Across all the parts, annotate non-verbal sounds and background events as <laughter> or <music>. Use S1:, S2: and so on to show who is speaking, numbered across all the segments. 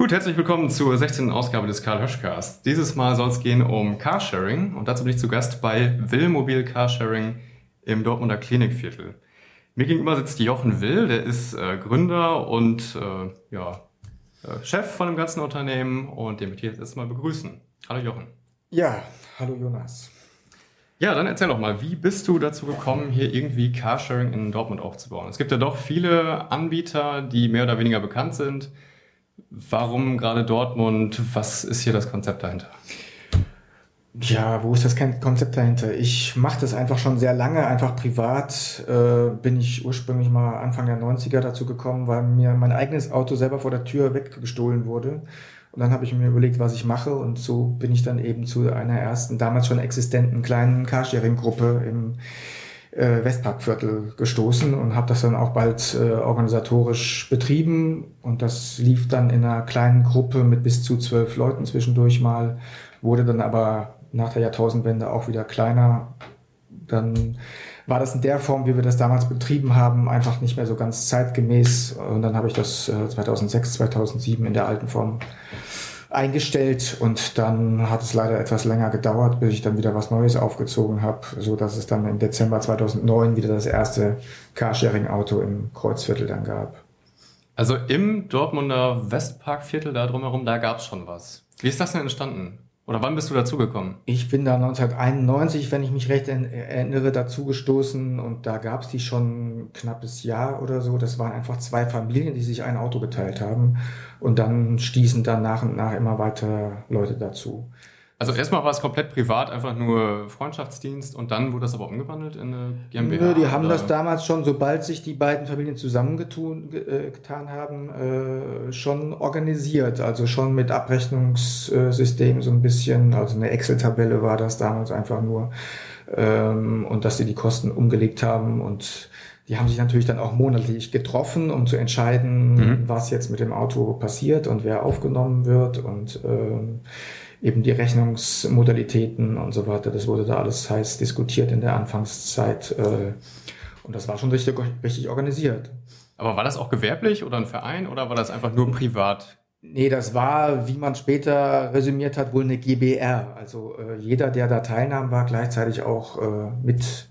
S1: Gut, herzlich willkommen zur 16. Ausgabe des Karl Höschcast. Dieses Mal soll es gehen um Carsharing und dazu bin ich zu Gast bei Willmobil Carsharing im Dortmunder Klinikviertel. Mir gegenüber sitzt Jochen Will, der ist äh, Gründer und äh, ja, äh, Chef von dem ganzen Unternehmen und den möchte ich jetzt erstmal begrüßen. Hallo Jochen.
S2: Ja, hallo Jonas.
S1: Ja, dann erzähl doch mal, wie bist du dazu gekommen, hier irgendwie Carsharing in Dortmund aufzubauen? Es gibt ja doch viele Anbieter, die mehr oder weniger bekannt sind. Warum gerade Dortmund? Was ist hier das Konzept dahinter?
S2: Ja, wo ist das Konzept dahinter? Ich mache das einfach schon sehr lange, einfach privat. Äh, bin ich ursprünglich mal Anfang der 90er dazu gekommen, weil mir mein eigenes Auto selber vor der Tür weggestohlen wurde. Und dann habe ich mir überlegt, was ich mache. Und so bin ich dann eben zu einer ersten, damals schon existenten kleinen Carsharing-Gruppe im äh, Westparkviertel gestoßen und habe das dann auch bald äh, organisatorisch betrieben. Und das lief dann in einer kleinen Gruppe mit bis zu zwölf Leuten zwischendurch mal, wurde dann aber nach der Jahrtausendwende auch wieder kleiner. Dann war das in der Form, wie wir das damals betrieben haben, einfach nicht mehr so ganz zeitgemäß. Und dann habe ich das 2006, äh, 2007 in der alten Form eingestellt und dann hat es leider etwas länger gedauert, bis ich dann wieder was Neues aufgezogen habe, so dass es dann im Dezember 2009 wieder das erste Carsharing-Auto im Kreuzviertel dann gab.
S1: Also im Dortmunder Westparkviertel da drumherum, da gab es schon was. Wie ist das denn entstanden? Oder wann bist du dazugekommen?
S2: Ich bin da 1991, wenn ich mich recht erinnere, dazugestoßen und da gab es die schon ein knappes Jahr oder so. Das waren einfach zwei Familien, die sich ein Auto geteilt haben und dann stießen dann nach und nach immer weiter Leute dazu.
S1: Also erstmal war es komplett privat, einfach nur Freundschaftsdienst und dann wurde das aber umgewandelt in eine GmbH?
S2: Nö, die haben das damals schon, sobald sich die beiden Familien zusammengetan äh, haben, äh, schon organisiert. Also schon mit Abrechnungssystemen so ein bisschen, also eine Excel-Tabelle war das damals einfach nur. Ähm, und dass sie die Kosten umgelegt haben und die haben sich natürlich dann auch monatlich getroffen, um zu entscheiden, mhm. was jetzt mit dem Auto passiert und wer aufgenommen wird und ähm, eben die Rechnungsmodalitäten und so weiter. Das wurde da alles heiß diskutiert in der Anfangszeit. Äh, und das war schon richtig, richtig organisiert.
S1: Aber war das auch gewerblich oder ein Verein oder war das einfach nur privat?
S2: Nee, das war, wie man später resümiert hat, wohl eine GBR. Also äh, jeder, der da teilnahm, war gleichzeitig auch äh, mit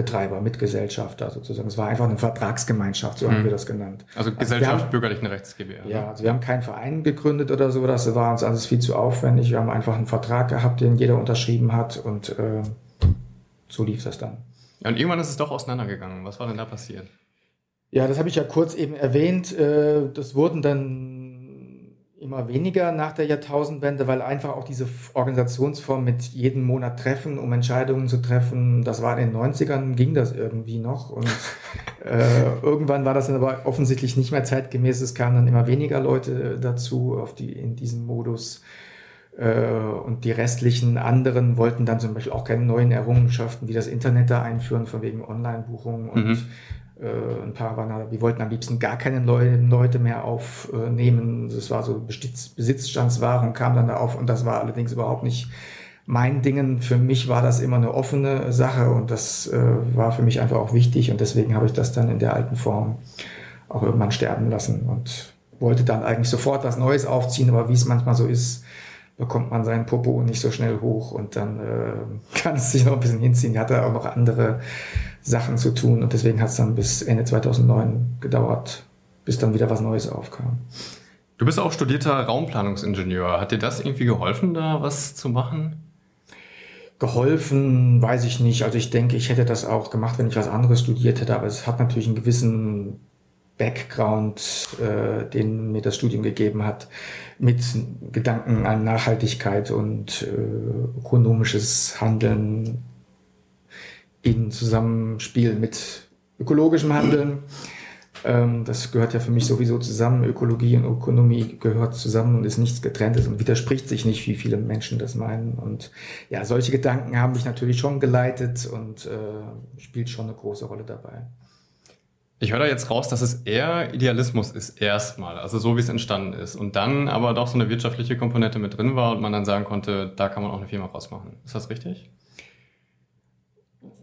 S2: Betreiber, Mitgesellschafter sozusagen. Es war einfach eine Vertragsgemeinschaft, so mhm. haben wir das genannt.
S1: Also, also Gesellschaft haben, bürgerlichen Rechts GbR.
S2: Ja, also wir haben keinen Verein gegründet oder so, das war uns alles viel zu aufwendig. Wir haben einfach einen Vertrag gehabt, den jeder unterschrieben hat und äh, so lief das dann.
S1: Ja, und irgendwann ist es doch auseinandergegangen. Was war denn da passiert?
S2: Ja, das habe ich ja kurz eben erwähnt. Äh, das wurden dann immer weniger nach der Jahrtausendwende, weil einfach auch diese Organisationsform mit jedem Monat treffen, um Entscheidungen zu treffen, das war in den 90ern, ging das irgendwie noch. Und <laughs> äh, irgendwann war das dann aber offensichtlich nicht mehr zeitgemäß, es kamen dann immer weniger Leute dazu auf die, in diesem Modus. Äh, und die restlichen anderen wollten dann zum Beispiel auch keine neuen Errungenschaften wie das Internet da einführen, von wegen Online-Buchungen und mhm. Äh, ein paar waren da, wir wollten am liebsten gar keine Leute mehr aufnehmen. Das war so Besitzstandswaren, kam dann da auf und das war allerdings überhaupt nicht mein Dingen. Für mich war das immer eine offene Sache und das äh, war für mich einfach auch wichtig und deswegen habe ich das dann in der alten Form auch irgendwann sterben lassen und wollte dann eigentlich sofort was Neues aufziehen, aber wie es manchmal so ist, bekommt man seinen Popo nicht so schnell hoch und dann äh, <laughs> kann es sich noch ein bisschen hinziehen. Ich hatte auch noch andere Sachen zu tun und deswegen hat es dann bis Ende 2009 gedauert, bis dann wieder was Neues aufkam.
S1: Du bist auch studierter Raumplanungsingenieur. Hat dir das irgendwie geholfen, da was zu machen?
S2: Geholfen, weiß ich nicht. Also ich denke, ich hätte das auch gemacht, wenn ich was anderes studiert hätte, aber es hat natürlich einen gewissen Background, äh, den mir das Studium gegeben hat, mit Gedanken an Nachhaltigkeit und äh, ökonomisches Handeln in Zusammenspiel mit ökologischem Handeln. Ähm, das gehört ja für mich sowieso zusammen. Ökologie und Ökonomie gehört zusammen und ist nichts getrenntes und widerspricht sich nicht, wie viele Menschen das meinen. Und ja, solche Gedanken haben mich natürlich schon geleitet und äh, spielt schon eine große Rolle dabei.
S1: Ich höre da jetzt raus, dass es eher Idealismus ist erstmal, also so wie es entstanden ist. Und dann aber doch so eine wirtschaftliche Komponente mit drin war und man dann sagen konnte, da kann man auch eine Firma rausmachen. Ist das richtig?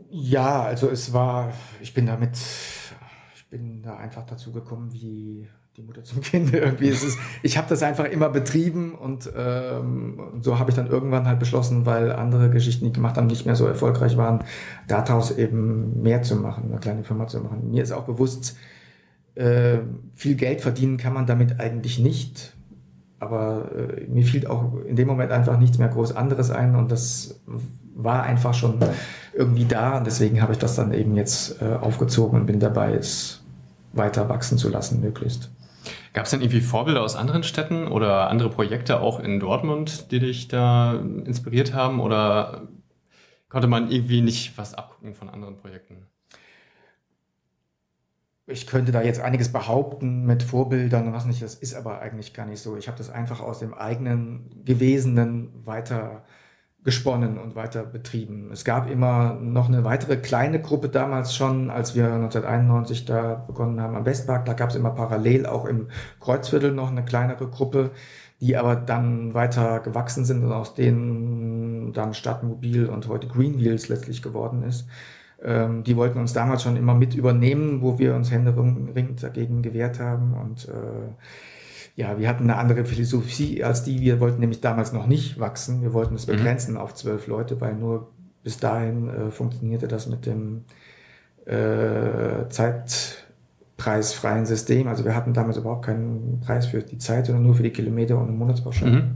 S2: Ja, also es war, ich bin damit, ich bin da einfach dazu gekommen, wie die Mutter zum <laughs> Kind irgendwie. Es ist, ich habe das einfach immer betrieben und ähm, so habe ich dann irgendwann halt beschlossen, weil andere Geschichten, die ich gemacht haben, nicht mehr so erfolgreich waren, daraus eben mehr zu machen, eine kleine Firma zu machen. Mir ist auch bewusst, äh, viel Geld verdienen kann man damit eigentlich nicht. Aber äh, mir fiel auch in dem Moment einfach nichts mehr groß anderes ein und das war einfach schon irgendwie da und deswegen habe ich das dann eben jetzt äh, aufgezogen und bin dabei, es weiter wachsen zu lassen, möglichst.
S1: Gab es denn irgendwie Vorbilder aus anderen Städten oder andere Projekte auch in Dortmund, die dich da inspiriert haben oder konnte man irgendwie nicht was abgucken von anderen Projekten?
S2: ich könnte da jetzt einiges behaupten mit Vorbildern und was nicht, das ist aber eigentlich gar nicht so. Ich habe das einfach aus dem eigenen Gewesenen weiter gesponnen und weiter betrieben. Es gab immer noch eine weitere kleine Gruppe damals schon, als wir 1991 da begonnen haben am Westpark. Da gab es immer parallel auch im Kreuzviertel noch eine kleinere Gruppe, die aber dann weiter gewachsen sind und aus denen dann Stadtmobil und heute Green Wheels letztlich geworden ist. Ähm, die wollten uns damals schon immer mit übernehmen, wo wir uns händeringend dagegen gewehrt haben. Und äh, ja, wir hatten eine andere Philosophie als die. Wir wollten nämlich damals noch nicht wachsen. Wir wollten es mhm. begrenzen mhm. auf zwölf Leute, weil nur bis dahin äh, funktionierte das mit dem äh, zeitpreisfreien System. Also wir hatten damals überhaupt keinen Preis für die Zeit, sondern nur für die Kilometer und eine Monatspauschale. Mhm.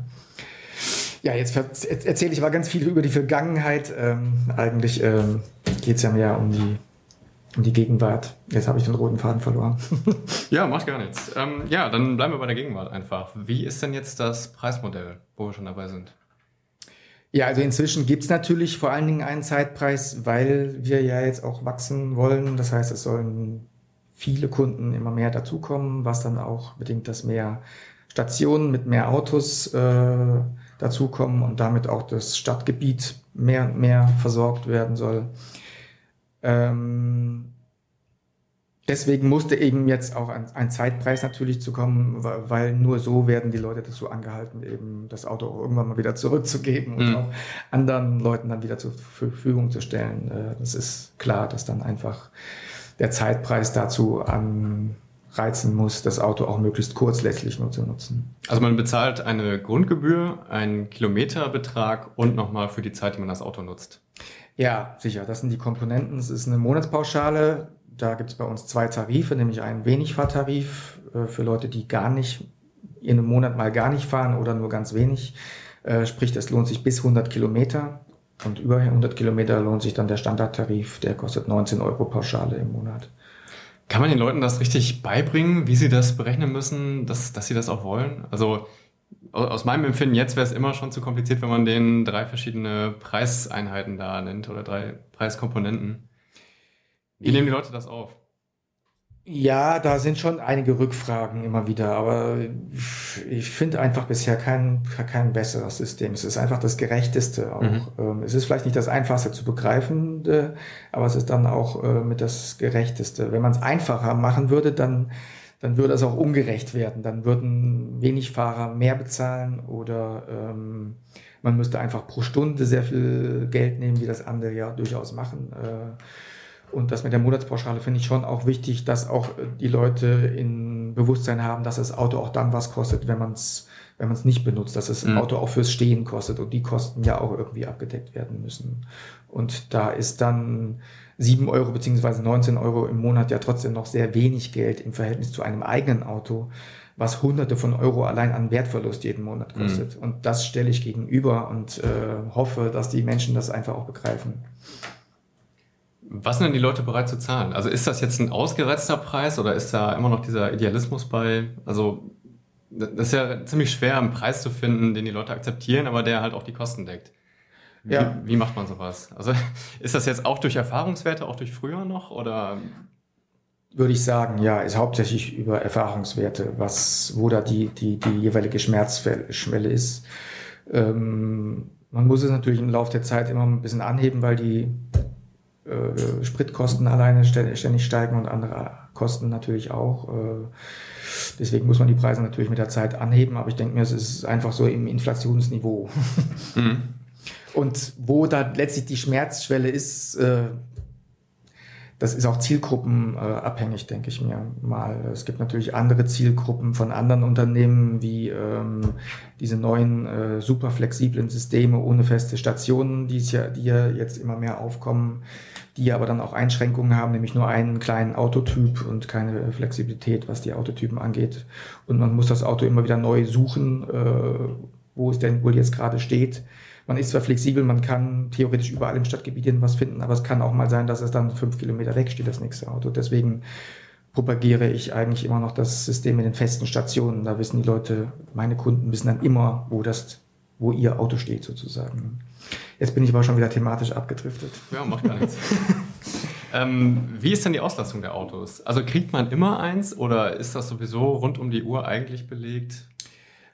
S2: Ja, jetzt erzähle ich aber ganz viel über die Vergangenheit. Ähm, eigentlich ähm, geht es ja mehr um die, um die Gegenwart. Jetzt habe ich den roten Faden verloren. <laughs>
S1: ja, macht gar nichts. Ähm, ja, dann bleiben wir bei der Gegenwart einfach. Wie ist denn jetzt das Preismodell, wo wir schon dabei sind?
S2: Ja, also inzwischen gibt es natürlich vor allen Dingen einen Zeitpreis, weil wir ja jetzt auch wachsen wollen. Das heißt, es sollen viele Kunden immer mehr dazukommen, was dann auch bedingt, dass mehr Stationen mit mehr Autos äh, dazukommen und damit auch das Stadtgebiet mehr und mehr versorgt werden soll. Ähm, deswegen musste eben jetzt auch ein, ein, Zeitpreis natürlich zu kommen, weil nur so werden die Leute dazu angehalten, eben das Auto auch irgendwann mal wieder zurückzugeben und mhm. auch anderen Leuten dann wieder zur Verfügung zu stellen. Äh, das ist klar, dass dann einfach der Zeitpreis dazu an reizen muss, das Auto auch möglichst kurz letztlich nur zu nutzen.
S1: Also man bezahlt eine Grundgebühr, einen Kilometerbetrag und nochmal für die Zeit, die man das Auto nutzt.
S2: Ja, sicher. Das sind die Komponenten. Es ist eine Monatspauschale. Da gibt es bei uns zwei Tarife, nämlich einen Wenigfahrtarif äh, für Leute, die gar nicht in einem Monat mal gar nicht fahren oder nur ganz wenig. Äh, sprich, das lohnt sich bis 100 Kilometer. Und über 100 Kilometer lohnt sich dann der Standardtarif, der kostet 19 Euro Pauschale im Monat.
S1: Kann man den Leuten das richtig beibringen, wie sie das berechnen müssen, dass, dass sie das auch wollen? Also aus meinem Empfinden jetzt wäre es immer schon zu kompliziert, wenn man den drei verschiedene Preiseinheiten da nennt oder drei Preiskomponenten. Wie nehmen die Leute das auf?
S2: Ja, da sind schon einige Rückfragen immer wieder, aber ich finde einfach bisher kein, kein besseres System. Es ist einfach das Gerechteste auch. Mhm. Ähm, es ist vielleicht nicht das Einfachste zu begreifen, aber es ist dann auch äh, mit das Gerechteste. Wenn man es einfacher machen würde, dann, dann würde es auch ungerecht werden. Dann würden wenig Fahrer mehr bezahlen oder ähm, man müsste einfach pro Stunde sehr viel Geld nehmen, wie das andere ja durchaus machen. Äh, und das mit der Monatspauschale finde ich schon auch wichtig, dass auch äh, die Leute in Bewusstsein haben, dass das Auto auch dann was kostet, wenn man es wenn man es nicht benutzt, dass das mhm. Auto auch fürs Stehen kostet und die Kosten ja auch irgendwie abgedeckt werden müssen. Und da ist dann 7 Euro beziehungsweise 19 Euro im Monat ja trotzdem noch sehr wenig Geld im Verhältnis zu einem eigenen Auto, was hunderte von Euro allein an Wertverlust jeden Monat kostet. Mhm. Und das stelle ich gegenüber und äh, hoffe, dass die Menschen das einfach auch begreifen.
S1: Was sind denn die Leute bereit zu zahlen? Also ist das jetzt ein ausgereizter Preis oder ist da immer noch dieser Idealismus bei? Also das ist ja ziemlich schwer, einen Preis zu finden, den die Leute akzeptieren, aber der halt auch die Kosten deckt. Wie, ja. wie macht man sowas? Also <laughs> ist das jetzt auch durch Erfahrungswerte, auch durch früher noch oder?
S2: Würde ich sagen, ja, ist hauptsächlich über Erfahrungswerte, was, wo da die, die, die jeweilige Schmerzschwelle ist. Ähm, man muss es natürlich im Laufe der Zeit immer ein bisschen anheben, weil die äh, Spritkosten alleine ständig steigen und andere Kosten natürlich auch. Äh, deswegen muss man die Preise natürlich mit der Zeit anheben, aber ich denke mir, es ist einfach so im Inflationsniveau. Mhm. <laughs> Und wo da letztlich die Schmerzschwelle ist, äh, das ist auch zielgruppenabhängig, denke ich mir mal. Es gibt natürlich andere Zielgruppen von anderen Unternehmen, wie ähm, diese neuen äh, super flexiblen Systeme ohne feste Stationen, die, ja, jetzt immer mehr aufkommen, die aber dann auch Einschränkungen haben, nämlich nur einen kleinen Autotyp und keine Flexibilität, was die Autotypen angeht. Und man muss das Auto immer wieder neu suchen, äh, wo es denn wohl jetzt gerade steht man ist zwar flexibel, man kann theoretisch überall im Stadtgebiet was finden, aber es kann auch mal sein, dass es dann fünf Kilometer weg steht, das nächste Auto. Deswegen propagiere ich eigentlich immer noch das System mit den festen Stationen. Da wissen die Leute, meine Kunden wissen dann immer, wo das, wo ihr Auto steht sozusagen. Jetzt bin ich aber schon wieder thematisch abgedriftet.
S1: Ja, macht gar nichts. <laughs> ähm, wie ist denn die Auslastung der Autos? Also kriegt man immer eins oder ist das sowieso rund um die Uhr eigentlich belegt?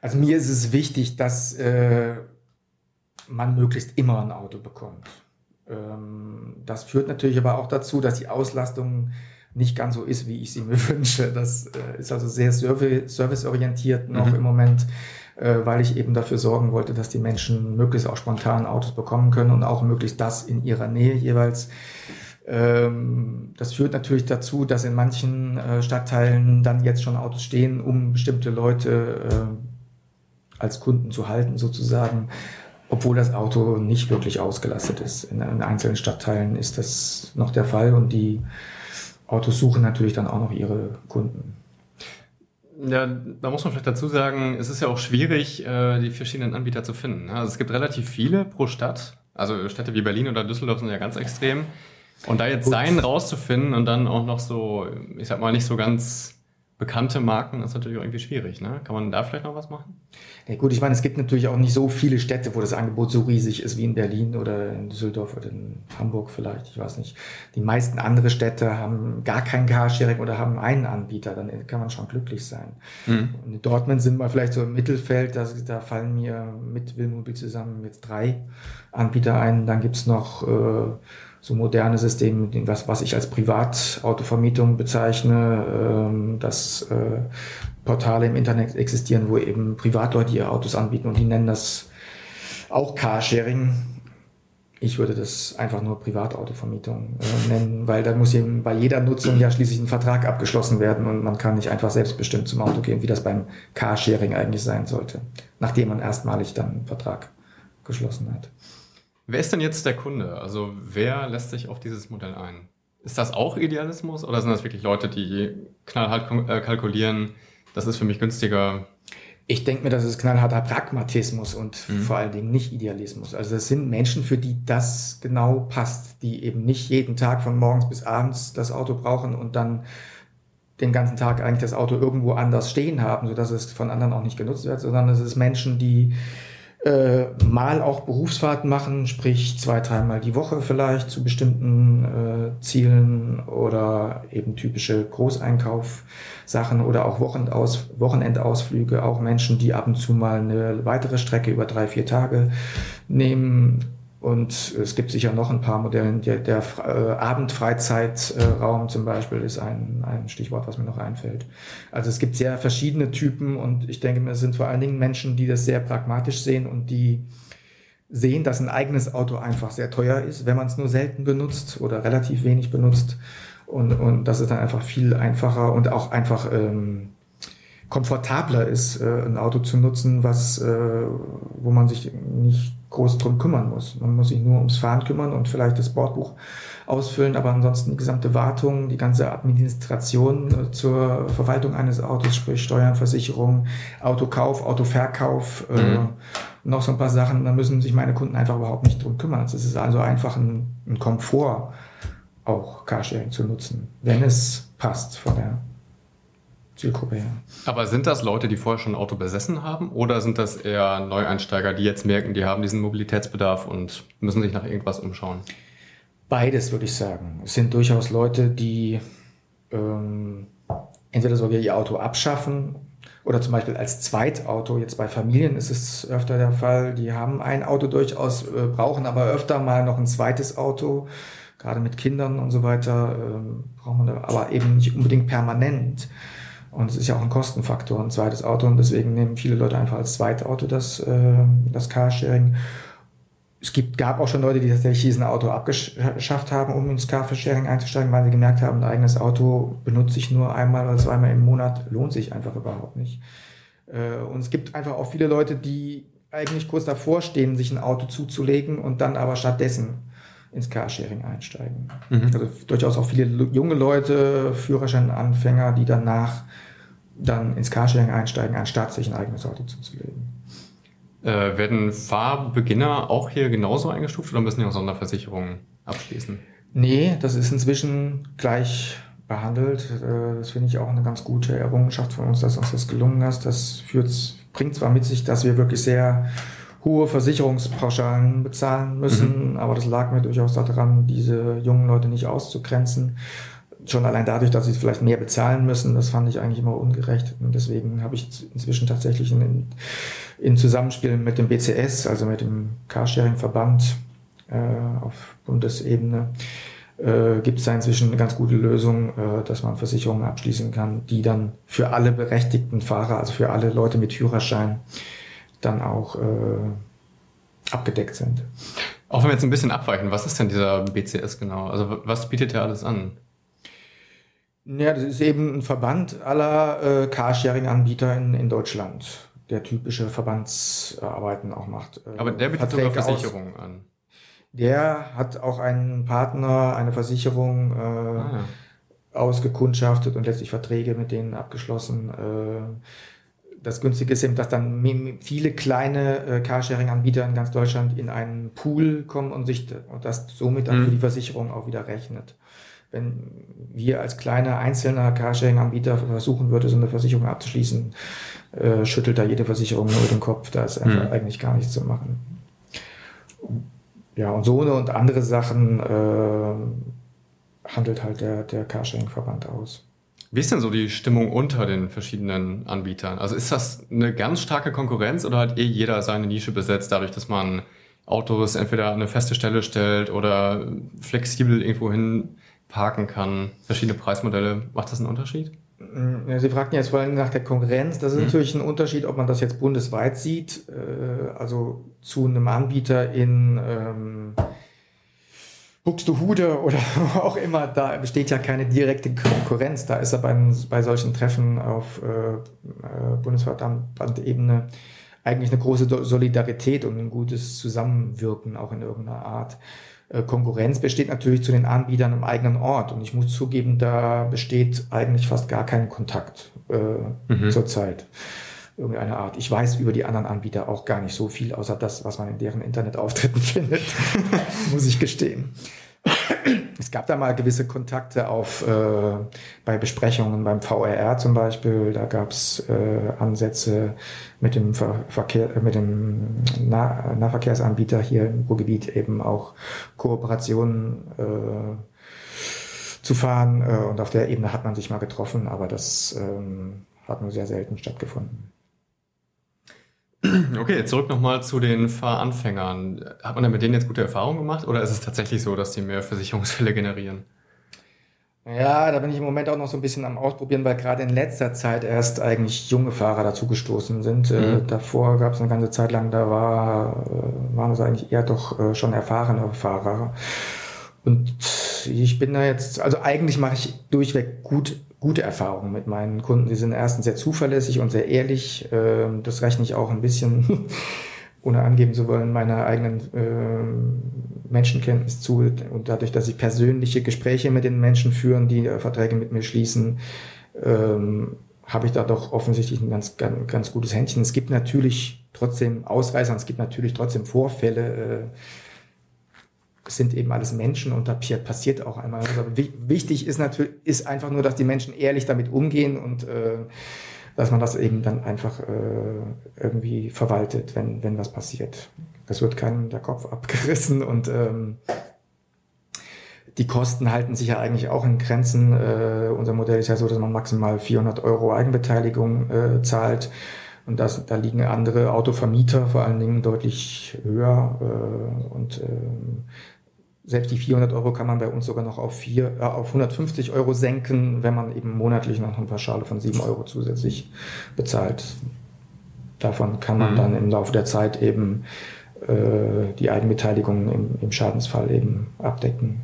S2: Also mir ist es wichtig, dass äh, man möglichst immer ein Auto bekommt. Ähm, das führt natürlich aber auch dazu, dass die Auslastung nicht ganz so ist, wie ich sie <laughs> mir wünsche. Das äh, ist also sehr serviceorientiert noch mhm. im Moment, äh, weil ich eben dafür sorgen wollte, dass die Menschen möglichst auch spontan Autos bekommen können und auch möglichst das in ihrer Nähe jeweils. Ähm, das führt natürlich dazu, dass in manchen äh, Stadtteilen dann jetzt schon Autos stehen, um bestimmte Leute als Kunden zu halten sozusagen obwohl das Auto nicht wirklich ausgelastet ist. In, in, einzelnen Stadtteilen ist das noch der Fall und die Autos suchen natürlich dann auch noch ihre Kunden.
S1: Ja, da muss man vielleicht dazu sagen, es ist ja auch schwierig, äh, die verschiedenen Anbieter zu finden. Also es gibt relativ viele pro Stadt. Also Städte wie Berlin oder Düsseldorf sind ja ganz extrem. Und da jetzt Gut. seinen rauszufinden und dann auch noch so, ich sag mal, nicht so ganz bekannte Marken ist natürlich auch irgendwie schwierig. Ne? Kann man da vielleicht noch was machen?
S2: Ja, gut, ich meine, es gibt natürlich auch nicht so viele Städte, wo das Angebot so riesig ist wie in Berlin oder in Düsseldorf oder in Hamburg vielleicht. Ich weiß nicht. Die meisten andere Städte haben gar kein Carsharing oder haben einen Anbieter. Dann kann man schon glücklich sein. Mhm. Und in Dortmund sind wir vielleicht so im Mittelfeld. Da, da fallen mir mit Willmobil zusammen jetzt drei Anbieter ein. Dann gibt's noch äh, so moderne Systeme, was, was ich als Privatautovermietung bezeichne, ähm, dass äh, Portale im Internet existieren, wo eben Privatleute ihre Autos anbieten und die nennen das auch Carsharing. Ich würde das einfach nur Privatautovermietung äh, nennen, weil da muss eben bei jeder Nutzung ja schließlich ein Vertrag abgeschlossen werden und man kann nicht einfach selbstbestimmt zum Auto gehen, wie das beim Carsharing eigentlich sein sollte, nachdem man erstmalig dann einen Vertrag geschlossen hat.
S1: Wer ist denn jetzt der Kunde? Also wer lässt sich auf dieses Modell ein? Ist das auch Idealismus oder sind das wirklich Leute, die knallhart äh, kalkulieren, das ist für mich günstiger?
S2: Ich denke mir, das ist knallharter Pragmatismus und mhm. vor allen Dingen nicht Idealismus. Also das sind Menschen, für die das genau passt, die eben nicht jeden Tag von morgens bis abends das Auto brauchen und dann den ganzen Tag eigentlich das Auto irgendwo anders stehen haben, sodass es von anderen auch nicht genutzt wird, sondern es ist Menschen, die äh, mal auch Berufsfahrten machen, sprich zwei, dreimal die Woche vielleicht zu bestimmten äh, Zielen oder eben typische Großeinkaufsachen oder auch Wochenendaus Wochenendausflüge, auch Menschen, die ab und zu mal eine weitere Strecke über drei, vier Tage nehmen und es gibt sicher noch ein paar Modelle. Der, der äh, Abendfreizeitraum zum Beispiel ist ein, ein Stichwort, was mir noch einfällt. Also es gibt sehr verschiedene Typen und ich denke, es sind vor allen Dingen Menschen, die das sehr pragmatisch sehen und die sehen, dass ein eigenes Auto einfach sehr teuer ist, wenn man es nur selten benutzt oder relativ wenig benutzt. Und, und das ist dann einfach viel einfacher und auch einfach ähm, komfortabler ist, äh, ein Auto zu nutzen, was, äh, wo man sich nicht groß drum kümmern muss. Man muss sich nur ums Fahren kümmern und vielleicht das Bordbuch ausfüllen, aber ansonsten die gesamte Wartung, die ganze Administration äh, zur Verwaltung eines Autos, sprich Steuern, Versicherung, Autokauf, Autoverkauf, äh, mhm. äh, noch so ein paar Sachen, da müssen sich meine Kunden einfach überhaupt nicht drum kümmern. Es ist also einfach ein, ein Komfort, auch Carsharing zu nutzen, wenn es passt von der Zielgruppe, ja.
S1: Aber sind das Leute, die vorher schon ein Auto besessen haben oder sind das eher Neueinsteiger, die jetzt merken, die haben diesen Mobilitätsbedarf und müssen sich nach irgendwas umschauen?
S2: Beides würde ich sagen. Es sind durchaus Leute, die ähm, entweder sogar ihr Auto abschaffen oder zum Beispiel als Zweitauto. Jetzt bei Familien ist es öfter der Fall. Die haben ein Auto durchaus, äh, brauchen aber öfter mal noch ein zweites Auto. Gerade mit Kindern und so weiter äh, braucht man aber eben nicht unbedingt permanent. Und es ist ja auch ein Kostenfaktor, ein zweites Auto. Und deswegen nehmen viele Leute einfach als Zweitauto das, äh, das Carsharing. es gibt, gab auch schon Leute, die tatsächlich diesen Auto abgeschafft haben, um ins Carsharing einzusteigen, weil sie gemerkt haben, ein eigenes Auto benutze ich nur einmal oder zweimal im Monat, lohnt sich einfach überhaupt nicht. Äh, und es gibt einfach auch viele Leute, die eigentlich kurz davor stehen, sich ein Auto zuzulegen und dann aber stattdessen ins Carsharing einsteigen. Mhm. Also durchaus auch viele junge Leute, Führerscheinanfänger, die danach dann ins Carsharing einsteigen, anstatt sich ein eigenes Auto zuzulegen.
S1: Äh, werden Fahrbeginner auch hier genauso eingestuft oder müssen die auch Sonderversicherungen abschließen?
S2: Nee, das ist inzwischen gleich behandelt. Äh, das finde ich auch eine ganz gute Errungenschaft von uns, dass uns das gelungen ist. Das führt, bringt zwar mit sich, dass wir wirklich sehr hohe Versicherungspauschalen bezahlen müssen, mhm. aber das lag mir durchaus daran, diese jungen Leute nicht auszugrenzen. Schon allein dadurch, dass sie vielleicht mehr bezahlen müssen, das fand ich eigentlich immer ungerecht. Und deswegen habe ich inzwischen tatsächlich in, in Zusammenspiel mit dem BCS, also mit dem Carsharing-Verband äh, auf Bundesebene, äh, gibt es da inzwischen eine ganz gute Lösung, äh, dass man Versicherungen abschließen kann, die dann für alle berechtigten Fahrer, also für alle Leute mit Führerschein, dann auch äh, abgedeckt sind.
S1: Auch wenn wir jetzt ein bisschen abweichen, was ist denn dieser BCS genau? Also was bietet der alles an?
S2: Ja, das ist eben ein Verband aller äh, Carsharing-Anbieter in, in Deutschland, der typische Verbandsarbeiten auch macht.
S1: Äh, Aber der bietet sogar Versicherungen an.
S2: Der hat auch einen Partner, eine Versicherung äh, ah. ausgekundschaftet und letztlich Verträge mit denen abgeschlossen. Äh, das Günstige ist eben, dass dann viele kleine äh, Carsharing-Anbieter in ganz Deutschland in einen Pool kommen und sich und das somit dann mhm. für die Versicherung auch wieder rechnet. Wenn wir als kleiner einzelner Carsharing-Anbieter versuchen würde, so eine Versicherung abzuschließen, äh, schüttelt da jede Versicherung nur den Kopf. Da ist einfach mhm. eigentlich gar nichts zu machen. Ja, und so eine und andere Sachen äh, handelt halt der, der Carsharing-Verband aus.
S1: Wie ist denn so die Stimmung unter den verschiedenen Anbietern? Also ist das eine ganz starke Konkurrenz oder hat eh jeder seine Nische besetzt, dadurch, dass man Autos entweder an eine feste Stelle stellt oder flexibel irgendwo hin parken kann? Verschiedene Preismodelle. Macht das einen Unterschied?
S2: Sie fragten jetzt vor allem nach der Konkurrenz. Das ist mhm. natürlich ein Unterschied, ob man das jetzt bundesweit sieht, äh, also zu einem Anbieter in ähm, Buxtehude oder wo <laughs> auch immer, da besteht ja keine direkte Konkurrenz. Da ist er bei, bei solchen Treffen auf äh, äh, Bundesverbandebene eigentlich eine große Solidarität und ein gutes Zusammenwirken auch in irgendeiner Art. Äh, Konkurrenz besteht natürlich zu den Anbietern im eigenen Ort und ich muss zugeben, da besteht eigentlich fast gar kein Kontakt äh, mhm. zurzeit irgendeiner Art. Ich weiß über die anderen Anbieter auch gar nicht so viel, außer das, was man in deren Internetauftritten <laughs> findet, <laughs> muss ich gestehen. Es gab da mal gewisse Kontakte auf äh, bei Besprechungen beim VRR zum Beispiel. Da gab es äh, Ansätze mit dem Ver Verkehr, mit dem nah Nahverkehrsanbieter hier im Ruhrgebiet eben auch Kooperationen äh, zu fahren. Äh, und auf der Ebene hat man sich mal getroffen, aber das ähm, hat nur sehr selten stattgefunden.
S1: Okay, zurück nochmal zu den Fahranfängern. Hat man denn mit denen jetzt gute Erfahrungen gemacht oder ist es tatsächlich so, dass die mehr Versicherungsfälle generieren?
S2: Ja, da bin ich im Moment auch noch so ein bisschen am Ausprobieren, weil gerade in letzter Zeit erst eigentlich junge Fahrer dazugestoßen sind. Äh, mhm. davor gab es eine ganze Zeit lang, da war, äh, waren es eigentlich eher doch äh, schon erfahrene Fahrer. Und ich bin da jetzt, also eigentlich mache ich durchweg gut gute Erfahrungen mit meinen Kunden. Sie sind erstens sehr zuverlässig und sehr ehrlich. Ähm, das rechne ich auch ein bisschen, <laughs> ohne angeben zu wollen, meiner eigenen ähm, Menschenkenntnis zu. Und dadurch, dass ich persönliche Gespräche mit den Menschen führen, die äh, Verträge mit mir schließen, ähm, habe ich da doch offensichtlich ein ganz, ganz, ganz gutes Händchen. Es gibt natürlich trotzdem Ausreißer, es gibt natürlich trotzdem Vorfälle, äh, es sind eben alles Menschen und da passiert auch einmal. Also wichtig ist natürlich, ist einfach nur, dass die Menschen ehrlich damit umgehen und äh, dass man das eben dann einfach äh, irgendwie verwaltet, wenn, wenn was passiert. Das wird keinem der Kopf abgerissen und ähm, die Kosten halten sich ja eigentlich auch in Grenzen. Äh, unser Modell ist ja so, dass man maximal 400 Euro Eigenbeteiligung äh, zahlt. Und das, da liegen andere Autovermieter vor allen Dingen deutlich höher. Äh, und äh, selbst die 400 Euro kann man bei uns sogar noch auf, vier, äh, auf 150 Euro senken, wenn man eben monatlich noch eine Pauschale von 7 Euro zusätzlich bezahlt. Davon kann man mhm. dann im Laufe der Zeit eben äh, die Eigenbeteiligung im, im Schadensfall eben abdecken.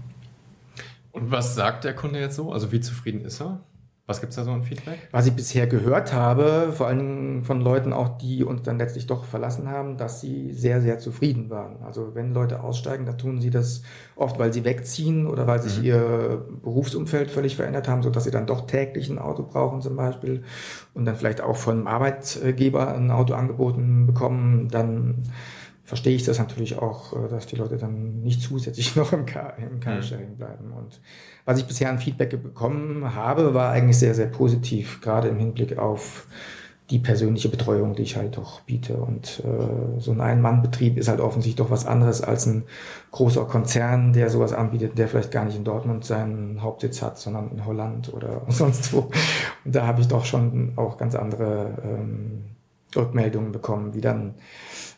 S1: Und was sagt der Kunde jetzt so? Also wie zufrieden ist er? Was gibt es da so ein Feedback?
S2: Was ich bisher gehört habe, vor allem von Leuten auch, die uns dann letztlich doch verlassen haben, dass sie sehr, sehr zufrieden waren. Also wenn Leute aussteigen, dann tun sie das oft, weil sie wegziehen oder weil sich mhm. ihr Berufsumfeld völlig verändert haben, sodass sie dann doch täglich ein Auto brauchen zum Beispiel und dann vielleicht auch von einem Arbeitgeber ein Auto angeboten bekommen, dann verstehe ich das natürlich auch, äh, dass die Leute dann nicht zusätzlich <laughs> noch im, Car im Carsharing mhm. bleiben. Und was ich bisher an Feedback bekommen habe, war eigentlich sehr, sehr positiv, gerade im Hinblick auf die persönliche Betreuung, die ich halt doch biete. Und äh, so ein Ein-Mann-Betrieb ist halt offensichtlich doch was anderes als ein großer Konzern, der sowas anbietet, der vielleicht gar nicht in Dortmund seinen Hauptsitz hat, sondern in Holland oder <laughs> sonst wo. Und da habe ich doch schon auch ganz andere ähm, Rückmeldungen bekommen, wie dann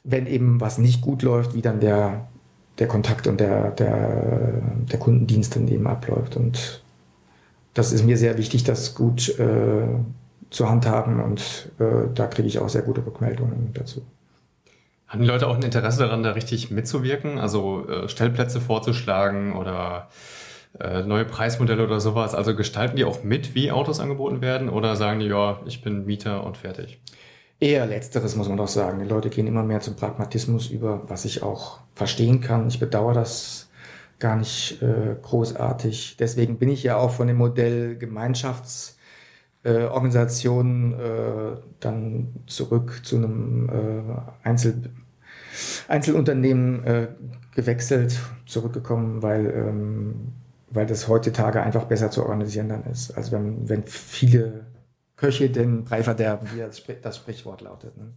S2: wenn eben was nicht gut läuft, wie dann der, der Kontakt und der, der, der Kundendienst dann eben abläuft. Und das ist mir sehr wichtig, das gut äh, zu handhaben und äh, da kriege ich auch sehr gute Rückmeldungen dazu.
S1: Haben die Leute auch ein Interesse daran, da richtig mitzuwirken? Also äh, Stellplätze vorzuschlagen oder äh, neue Preismodelle oder sowas? Also gestalten die auch mit, wie Autos angeboten werden oder sagen die, ja, ich bin Mieter und fertig?
S2: Eher letzteres muss man doch sagen. Die Leute gehen immer mehr zum Pragmatismus über, was ich auch verstehen kann. Ich bedauere das gar nicht äh, großartig. Deswegen bin ich ja auch von dem Modell Gemeinschaftsorganisationen äh, äh, dann zurück zu einem äh, Einzel Einzelunternehmen äh, gewechselt, zurückgekommen, weil, ähm, weil das heutzutage einfach besser zu organisieren dann ist. Also wenn, wenn viele Köche den Brei verderben, wie das Sprichwort lautet. Ne?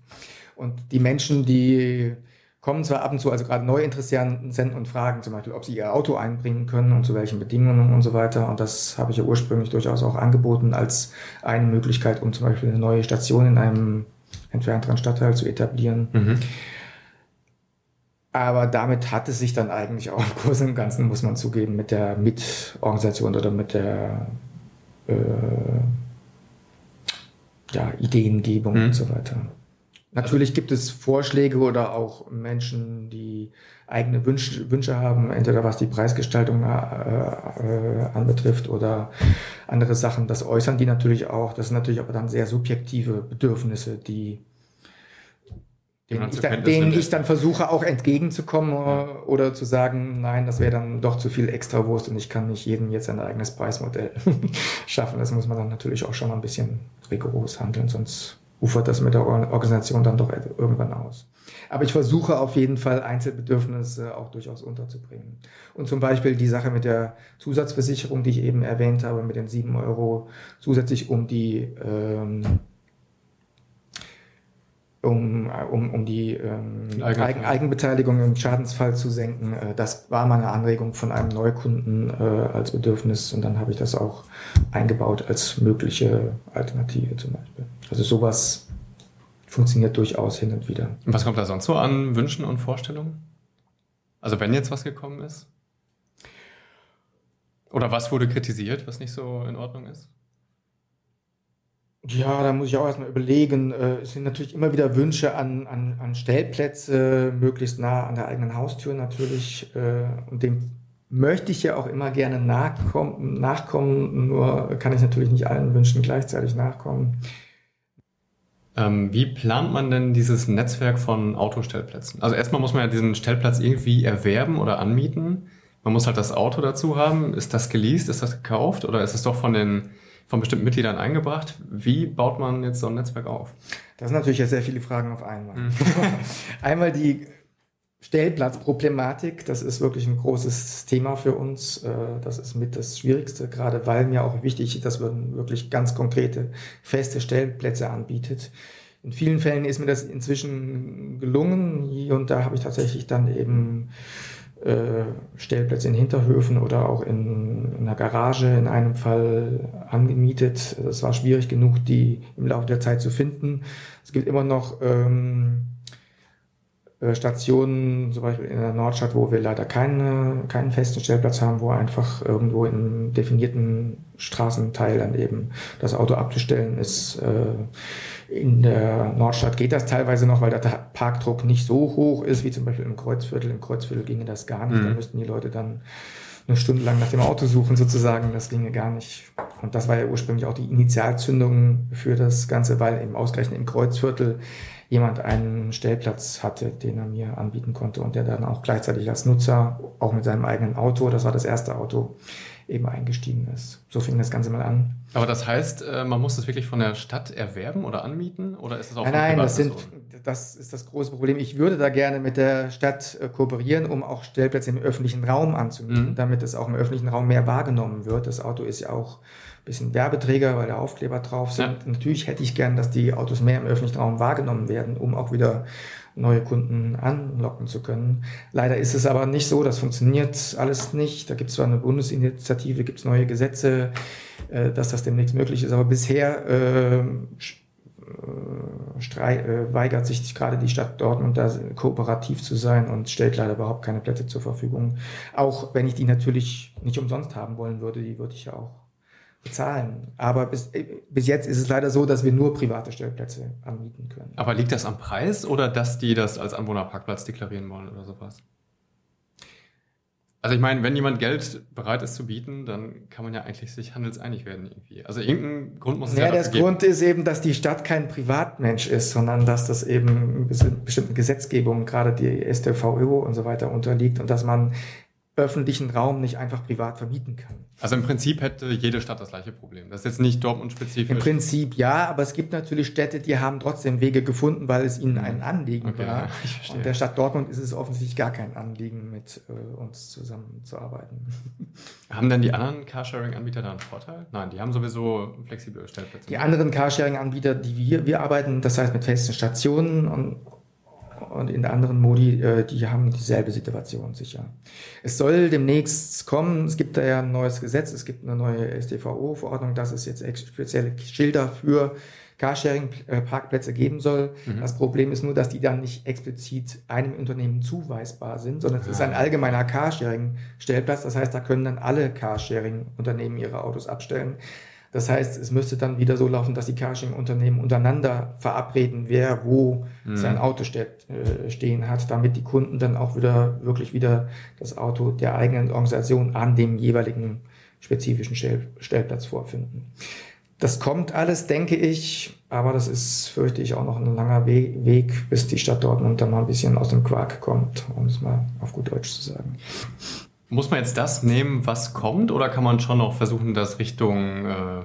S2: Und die Menschen, die kommen zwar ab und zu, also gerade Neuinteressierten senden und fragen zum Beispiel, ob sie ihr Auto einbringen können und zu welchen Bedingungen und so weiter. Und das habe ich ja ursprünglich durchaus auch angeboten als eine Möglichkeit, um zum Beispiel eine neue Station in einem entfernteren Stadtteil zu etablieren. Mhm. Aber damit hat es sich dann eigentlich auch im Großen und Ganzen, muss man zugeben, mit der Mitorganisation oder mit der äh, ja, Ideengebung mhm. und so weiter. Natürlich gibt es Vorschläge oder auch Menschen, die eigene Wünsche, Wünsche haben, entweder was die Preisgestaltung äh, äh, anbetrifft oder andere Sachen. Das äußern die natürlich auch. Das sind natürlich aber dann sehr subjektive Bedürfnisse, die denen, ich dann, denen ich dann versuche auch entgegenzukommen ja. oder zu sagen, nein, das wäre dann doch zu viel Extrawurst und ich kann nicht jedem jetzt ein eigenes Preismodell <laughs> schaffen. Das muss man dann natürlich auch schon mal ein bisschen rigoros handeln, sonst ufert das mit der Organisation dann doch irgendwann aus. Aber ich versuche auf jeden Fall Einzelbedürfnisse auch durchaus unterzubringen. Und zum Beispiel die Sache mit der Zusatzversicherung, die ich eben erwähnt habe, mit den sieben Euro zusätzlich um die ähm, um, um, um die ähm, Eigen Eigenbeteiligung im Schadensfall zu senken. Äh, das war meine Anregung von einem Neukunden äh, als Bedürfnis und dann habe ich das auch eingebaut als mögliche Alternative zum Beispiel. Also sowas funktioniert durchaus hin und wieder.
S1: Und was kommt da sonst so an Wünschen und Vorstellungen? Also wenn jetzt was gekommen ist? Oder was wurde kritisiert, was nicht so in Ordnung ist?
S2: Ja, da muss ich auch erstmal überlegen. Äh, es sind natürlich immer wieder Wünsche an, an, an Stellplätze, möglichst nah an der eigenen Haustür natürlich. Äh, und dem möchte ich ja auch immer gerne nachkommen, nachkommen, nur kann ich natürlich nicht allen Wünschen gleichzeitig nachkommen.
S1: Ähm, wie plant man denn dieses Netzwerk von Autostellplätzen? Also erstmal muss man ja diesen Stellplatz irgendwie erwerben oder anmieten. Man muss halt das Auto dazu haben. Ist das geleast? Ist das gekauft? Oder ist es doch von den von bestimmten Mitgliedern eingebracht. Wie baut man jetzt so ein Netzwerk auf?
S2: Das sind natürlich jetzt sehr viele Fragen auf einmal. Mhm. <laughs> einmal die Stellplatzproblematik, das ist wirklich ein großes Thema für uns. Äh, das ist mit das Schwierigste, gerade weil mir auch wichtig ist, dass man wirklich ganz konkrete, feste Stellplätze anbietet. In vielen Fällen ist mir das inzwischen gelungen. Hier und da habe ich tatsächlich dann eben Stellplätze in Hinterhöfen oder auch in, in einer Garage in einem Fall angemietet. Es war schwierig genug, die im Laufe der Zeit zu finden. Es gibt immer noch ähm, äh, Stationen, zum Beispiel in der Nordstadt, wo wir leider keine, keinen festen Stellplatz haben, wo einfach irgendwo im definierten Straßenteil dann eben das Auto abzustellen ist. Äh, in der Nordstadt geht das teilweise noch, weil der Parkdruck nicht so hoch ist, wie zum Beispiel im Kreuzviertel. Im Kreuzviertel ginge das gar nicht. Mhm. Da müssten die Leute dann eine Stunde lang nach dem Auto suchen sozusagen. Das ginge gar nicht. Und das war ja ursprünglich auch die Initialzündung für das Ganze, weil im ausgerechnet im Kreuzviertel jemand einen Stellplatz hatte, den er mir anbieten konnte und der dann auch gleichzeitig als Nutzer, auch mit seinem eigenen Auto, das war das erste Auto, eben eingestiegen ist. So fing das Ganze mal an.
S1: Aber das heißt, äh, man muss das wirklich von der Stadt erwerben oder anmieten? Oder ist
S2: es auch Nein, nein, das, sind, das ist das große Problem. Ich würde da gerne mit der Stadt äh, kooperieren, um auch Stellplätze im öffentlichen Raum anzumieten, mhm. damit es auch im öffentlichen Raum mehr wahrgenommen wird. Das Auto ist ja auch bisschen Werbeträger, weil da Aufkleber drauf sind. Ja. Natürlich hätte ich gern, dass die Autos mehr im öffentlichen Raum wahrgenommen werden, um auch wieder neue Kunden anlocken zu können. Leider ist es aber nicht so, das funktioniert alles nicht. Da gibt es zwar eine Bundesinitiative, gibt es neue Gesetze, äh, dass das demnächst möglich ist, aber bisher äh, äh, äh, weigert sich gerade die Stadt Dortmund da kooperativ zu sein und stellt leider überhaupt keine Plätze zur Verfügung. Auch wenn ich die natürlich nicht umsonst haben wollen würde, die würde ich ja auch bezahlen. Aber bis, äh, bis jetzt ist es leider so, dass wir nur private Stellplätze anbieten können.
S1: Aber liegt das am Preis oder dass die das als Anwohnerparkplatz deklarieren wollen oder sowas? Also ich meine, wenn jemand Geld bereit ist zu bieten, dann kann man ja eigentlich sich handelseinig werden irgendwie. Also irgendein Grund muss es
S2: ja, ja der Grund ist eben, dass die Stadt kein Privatmensch ist, sondern dass das eben bestimmten Gesetzgebungen, gerade die StVO und so weiter unterliegt und dass man öffentlichen Raum nicht einfach privat vermieten kann.
S1: Also im Prinzip hätte jede Stadt das gleiche Problem. Das ist jetzt nicht Dortmund-spezifisch.
S2: Im Prinzip ja, aber es gibt natürlich Städte, die haben trotzdem Wege gefunden, weil es ihnen ein Anliegen okay, war. Ja, Und der Stadt Dortmund ist es offensichtlich gar kein Anliegen, mit äh, uns zusammenzuarbeiten. <laughs>
S1: Haben denn die anderen Carsharing-Anbieter da einen Vorteil? Nein, die haben sowieso flexible Stellplätze.
S2: Die anderen Carsharing-Anbieter, die wir, wir arbeiten, das heißt mit festen Stationen und und in anderen Modi, äh, die haben dieselbe Situation sicher. Es soll demnächst kommen, es gibt da ja ein neues Gesetz, es gibt eine neue SDVO-Verordnung, dass es jetzt spezielle Schilder für Carsharing-Parkplätze geben soll. Mhm. Das Problem ist nur, dass die dann nicht explizit einem Unternehmen zuweisbar sind, sondern es ist ein allgemeiner Carsharing-Stellplatz. Das heißt, da können dann alle Carsharing-Unternehmen ihre Autos abstellen. Das heißt, es müsste dann wieder so laufen, dass die Carsharing-Unternehmen untereinander verabreden, wer wo mhm. sein Auto steht, äh, stehen hat, damit die Kunden dann auch wieder wirklich wieder das Auto der eigenen Organisation an dem jeweiligen spezifischen Stell Stellplatz vorfinden. Das kommt alles, denke ich, aber das ist, fürchte ich, auch noch ein langer We Weg, bis die Stadt Dortmund dann mal ein bisschen aus dem Quark kommt, um es mal auf gut Deutsch zu sagen.
S1: Muss man jetzt das nehmen, was kommt, oder kann man schon noch versuchen, das Richtung, äh,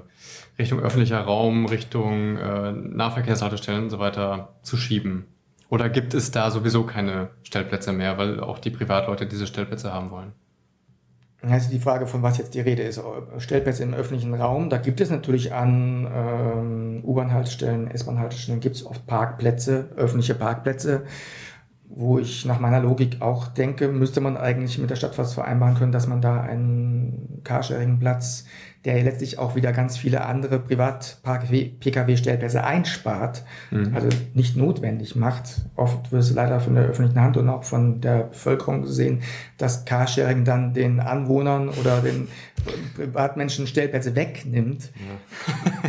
S1: Richtung öffentlicher Raum, Richtung äh, Nahverkehrshaltestellen und so weiter zu schieben? Oder gibt es da sowieso keine Stellplätze mehr, weil auch die Privatleute diese Stellplätze haben wollen?
S2: Also die Frage, von was jetzt die Rede ist. Stellplätze im öffentlichen Raum, da gibt es natürlich an ähm, U-Bahn-Haltestellen, S-Bahn-Haltestellen, gibt es oft Parkplätze, öffentliche Parkplätze wo ich nach meiner Logik auch denke, müsste man eigentlich mit der Stadt was vereinbaren können, dass man da einen Carsharing-Platz der letztlich auch wieder ganz viele andere Privat-Pkw-Stellplätze einspart, mhm. also nicht notwendig macht. Oft wird es leider von der öffentlichen Hand und auch von der Bevölkerung gesehen, dass Carsharing dann den Anwohnern oder den Privatmenschen Stellplätze wegnimmt, ja.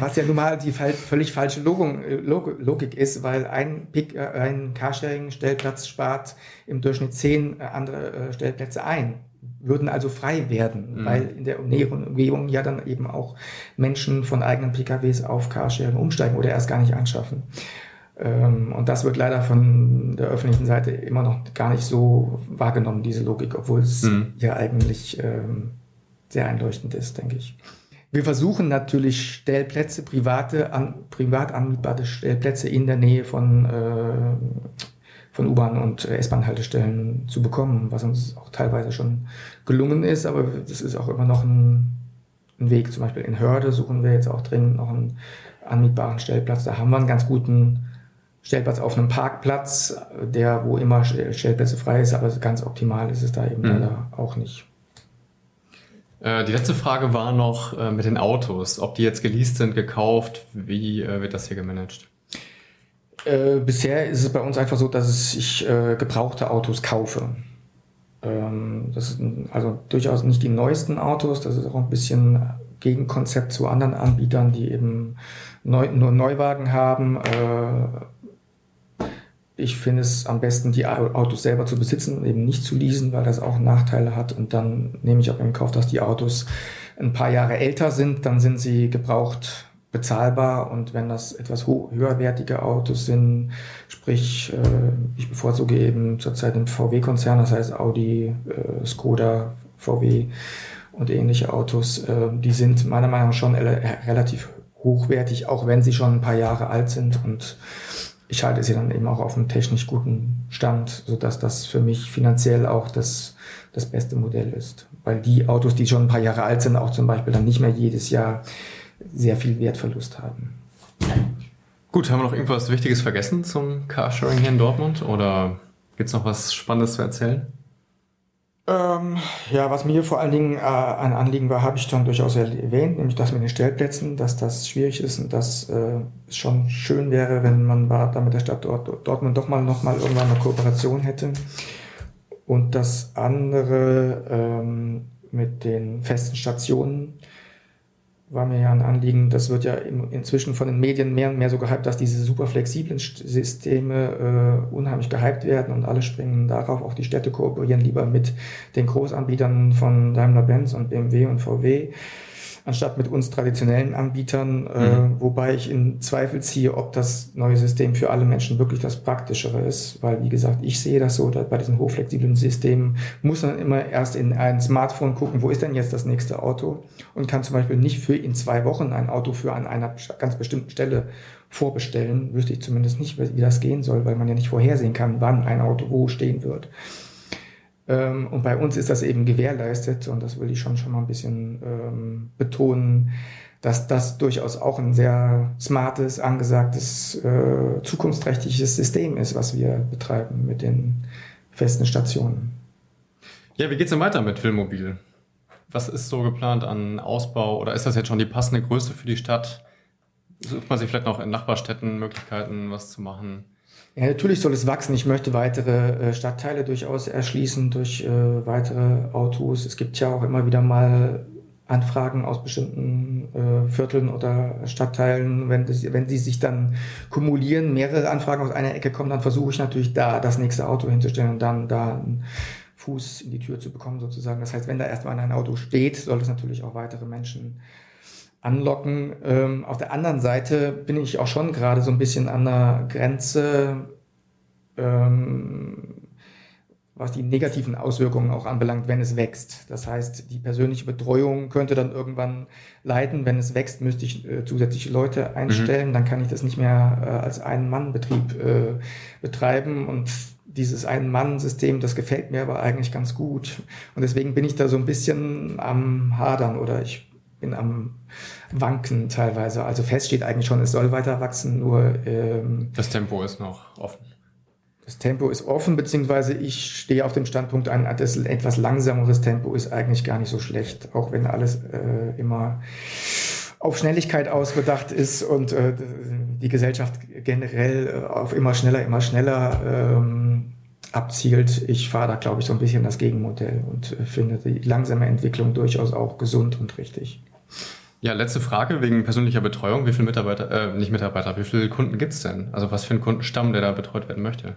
S2: was ja nun mal die völlig falsche Logik ist, weil ein, ein Carsharing-Stellplatz spart im Durchschnitt zehn andere äh, Stellplätze ein würden also frei werden, mhm. weil in der näheren Umgebung ja dann eben auch Menschen von eigenen PKWs auf Carsharing umsteigen oder erst gar nicht anschaffen. Ähm, und das wird leider von der öffentlichen Seite immer noch gar nicht so wahrgenommen, diese Logik, obwohl es mhm. ja eigentlich ähm, sehr einleuchtend ist, denke ich. Wir versuchen natürlich Stellplätze, private, an, privat anmietbare Stellplätze in der Nähe von äh, von U-Bahn und S-Bahn-Haltestellen zu bekommen, was uns auch teilweise schon gelungen ist, aber das ist auch immer noch ein, ein, Weg. Zum Beispiel in Hörde suchen wir jetzt auch dringend noch einen anmietbaren Stellplatz. Da haben wir einen ganz guten Stellplatz auf einem Parkplatz, der wo immer Stellplätze frei ist, aber ganz optimal ist es da eben mhm. leider auch nicht.
S1: Äh, die letzte Frage war noch äh, mit den Autos, ob die jetzt geleast sind, gekauft, wie äh, wird das hier gemanagt?
S2: Äh, bisher ist es bei uns einfach so, dass ich äh, gebrauchte Autos kaufe. Ähm, das sind also durchaus nicht die neuesten Autos, das ist auch ein bisschen Gegenkonzept zu anderen Anbietern, die eben neu, nur Neuwagen haben. Äh, ich finde es am besten, die Autos selber zu besitzen und eben nicht zu leasen, weil das auch Nachteile hat. Und dann nehme ich auch in Kauf, dass die Autos ein paar Jahre älter sind, dann sind sie gebraucht bezahlbar und wenn das etwas höherwertige Autos sind, sprich, äh, ich bevorzuge eben zurzeit den VW-Konzern, das heißt Audi, äh, Skoda, VW und ähnliche Autos, äh, die sind meiner Meinung nach schon relativ hochwertig, auch wenn sie schon ein paar Jahre alt sind und ich halte sie dann eben auch auf einem technisch guten Stand, sodass das für mich finanziell auch das, das beste Modell ist. Weil die Autos, die schon ein paar Jahre alt sind, auch zum Beispiel dann nicht mehr jedes Jahr sehr viel Wertverlust haben.
S1: Gut, haben wir noch irgendwas Wichtiges vergessen zum Carsharing hier in Dortmund oder gibt es noch was Spannendes zu erzählen?
S2: Ähm, ja, was mir vor allen Dingen äh, ein Anliegen war, habe ich dann durchaus erwähnt, nämlich das mit den Stellplätzen, dass das schwierig ist und dass äh, es schon schön wäre, wenn man da mit der Stadt Dort Dortmund doch mal noch mal irgendwann eine Kooperation hätte. Und das andere ähm, mit den festen Stationen war mir ja ein Anliegen, das wird ja inzwischen von den Medien mehr und mehr so gehypt, dass diese super flexiblen Systeme äh, unheimlich gehypt werden und alle springen darauf. Auch die Städte kooperieren lieber mit den Großanbietern von Daimler-Benz und BMW und VW anstatt mit uns traditionellen Anbietern, äh, mhm. äh, wobei ich in Zweifel ziehe, ob das neue System für alle Menschen wirklich das Praktischere ist, weil wie gesagt, ich sehe das so, dass bei diesen hochflexiblen Systemen muss man immer erst in ein Smartphone gucken, wo ist denn jetzt das nächste Auto und kann zum Beispiel nicht für in zwei Wochen ein Auto für an einer ganz bestimmten Stelle vorbestellen, wüsste ich zumindest nicht, wie das gehen soll, weil man ja nicht vorhersehen kann, wann ein Auto wo stehen wird. Ähm, und bei uns ist das eben gewährleistet und das will ich schon schon mal ein bisschen ähm, betonen, dass das durchaus auch ein sehr smartes, angesagtes, äh, zukunftsträchtiges System ist, was wir betreiben mit den festen Stationen.
S1: Ja, wie geht's denn weiter mit Filmmobil? Was ist so geplant an Ausbau oder ist das jetzt schon die passende Größe für die Stadt? Sucht man sich vielleicht noch in Nachbarstädten Möglichkeiten, was zu machen?
S2: Ja, natürlich soll es wachsen. Ich möchte weitere äh, Stadtteile durchaus erschließen durch äh, weitere Autos. Es gibt ja auch immer wieder mal Anfragen aus bestimmten äh, Vierteln oder Stadtteilen. Wenn, das, wenn die sich dann kumulieren, mehrere Anfragen aus einer Ecke kommen, dann versuche ich natürlich da das nächste Auto hinzustellen und dann da einen Fuß in die Tür zu bekommen sozusagen. Das heißt, wenn da erstmal ein Auto steht, soll es natürlich auch weitere Menschen anlocken. Ähm, auf der anderen Seite bin ich auch schon gerade so ein bisschen an der Grenze, ähm, was die negativen Auswirkungen auch anbelangt, wenn es wächst. Das heißt, die persönliche Betreuung könnte dann irgendwann leiden. Wenn es wächst, müsste ich äh, zusätzliche Leute einstellen. Mhm. Dann kann ich das nicht mehr äh, als Ein-Mann-Betrieb äh, betreiben und dieses Ein-Mann-System, das gefällt mir aber eigentlich ganz gut. Und deswegen bin ich da so ein bisschen am Hadern oder ich bin am Wanken teilweise. Also fest steht eigentlich schon, es soll weiter wachsen, nur
S1: ähm, das Tempo ist noch offen.
S2: Das Tempo ist offen, beziehungsweise ich stehe auf dem Standpunkt ein, das etwas langsameres Tempo ist eigentlich gar nicht so schlecht, auch wenn alles äh, immer auf Schnelligkeit ausbedacht ist und äh, die Gesellschaft generell äh, auf immer schneller, immer schneller ähm, abzielt. Ich fahre da, glaube ich, so ein bisschen das Gegenmodell und äh, finde die langsame Entwicklung durchaus auch gesund und richtig.
S1: Ja, letzte Frage wegen persönlicher Betreuung. Wie viele Mitarbeiter, äh, nicht Mitarbeiter, wie viele Kunden gibt es denn? Also was für ein Kundenstamm, der da betreut werden möchte?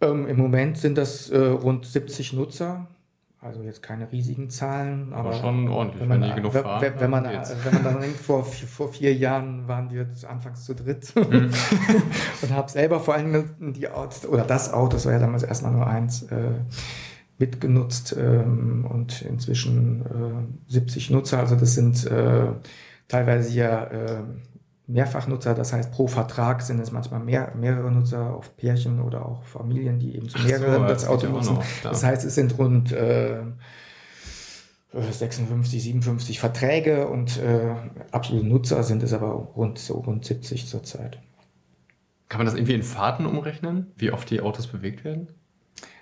S2: Ähm, Im Moment sind das äh, rund 70 Nutzer. Also jetzt keine riesigen Zahlen, aber, aber
S1: schon ordentlich,
S2: wenn man, wenn, genug fahren, wenn, wenn man, wenn man dann denkt, vor, vor vier Jahren waren wir anfangs zu dritt mhm. <laughs> und habe selber vor allem die Autos, oder das Auto, das war ja damals erstmal nur eins, äh, mitgenutzt ähm, und inzwischen äh, 70 Nutzer. Also das sind äh, teilweise ja äh, Mehrfachnutzer, das heißt pro Vertrag sind es manchmal mehr, mehrere Nutzer, auf Pärchen oder auch Familien, die eben zu mehreren so, das Auto nutzen. Noch, das heißt, es sind rund äh, 56, 57 Verträge und äh, absolute Nutzer sind es aber rund so rund 70 zurzeit.
S1: Kann man das irgendwie in Fahrten umrechnen, wie oft die Autos bewegt werden?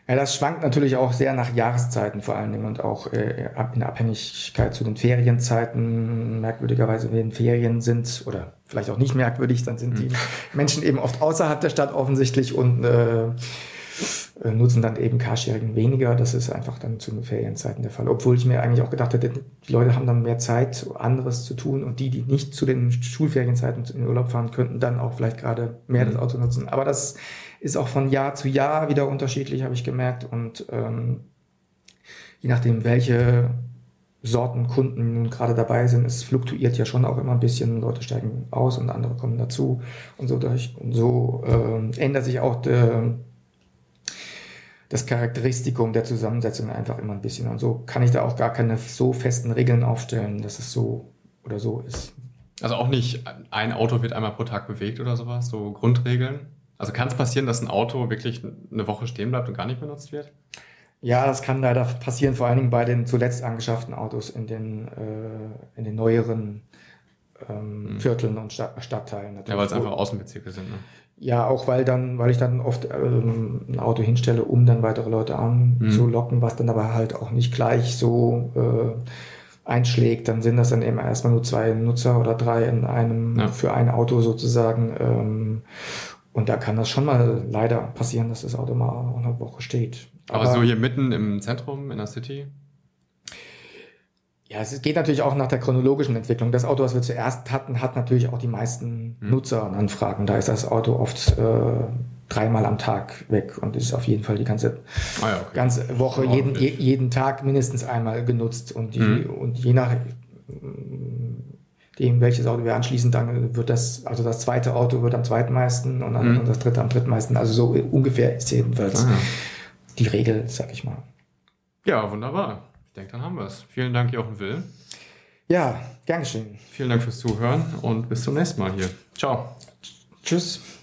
S2: Ja, das schwankt natürlich auch sehr nach Jahreszeiten vor allen Dingen und auch äh, in Abhängigkeit zu den Ferienzeiten. Merkwürdigerweise, wenn Ferien sind oder vielleicht auch nicht merkwürdig, dann sind die hm. Menschen eben oft außerhalb der Stadt offensichtlich und äh, äh, nutzen dann eben Carsharing weniger. Das ist einfach dann zu den Ferienzeiten der Fall. Obwohl ich mir eigentlich auch gedacht hätte, die Leute haben dann mehr Zeit, anderes zu tun und die, die nicht zu den Schulferienzeiten in den Urlaub fahren, könnten dann auch vielleicht gerade mehr das mhm. Auto nutzen. Aber das ist auch von Jahr zu Jahr wieder unterschiedlich, habe ich gemerkt. Und ähm, je nachdem, welche Sorten Kunden nun gerade dabei sind, es fluktuiert ja schon auch immer ein bisschen. Leute steigen aus und andere kommen dazu. Und so, durch, und so äh, ändert sich auch der das Charakteristikum der Zusammensetzung einfach immer ein bisschen. Und so kann ich da auch gar keine so festen Regeln aufstellen, dass es so oder so ist.
S1: Also auch nicht, ein Auto wird einmal pro Tag bewegt oder sowas, so Grundregeln? Also kann es passieren, dass ein Auto wirklich eine Woche stehen bleibt und gar nicht benutzt wird?
S2: Ja, das kann leider passieren, vor allen Dingen bei den zuletzt angeschafften Autos in den, äh, in den neueren ähm, hm. Vierteln und Stadt Stadtteilen.
S1: Natürlich. Ja, weil es einfach Außenbezirke sind. Ne?
S2: Ja, auch weil dann, weil ich dann oft ähm, ein Auto hinstelle, um dann weitere Leute anzulocken, mhm. was dann aber halt auch nicht gleich so äh, einschlägt. Dann sind das dann eben erstmal nur zwei Nutzer oder drei in einem ja. für ein Auto sozusagen. Ähm, und da kann das schon mal leider passieren, dass das Auto mal eine Woche steht.
S1: Aber, aber so hier mitten im Zentrum in der City?
S2: Ja, es geht natürlich auch nach der chronologischen Entwicklung. Das Auto, was wir zuerst hatten, hat natürlich auch die meisten hm. Nutzeranfragen. Da ist das Auto oft äh, dreimal am Tag weg und ist auf jeden Fall die ganze, ah ja, okay. ganze Woche, jeden, je, jeden Tag mindestens einmal genutzt. Und, die, hm. und je nach dem, welches Auto wir anschließen, dann wird das, also das zweite Auto wird am zweitmeisten und dann hm. das dritte am drittmeisten. Also so ungefähr ist jedenfalls ah, die Regel, sag ich mal.
S1: Ja, wunderbar denke, dann haben wir es. Vielen Dank, Jochen Will.
S2: Ja, gern geschehen.
S1: Vielen Dank fürs Zuhören und bis zum nächsten Mal hier. Ciao.
S2: Tschüss.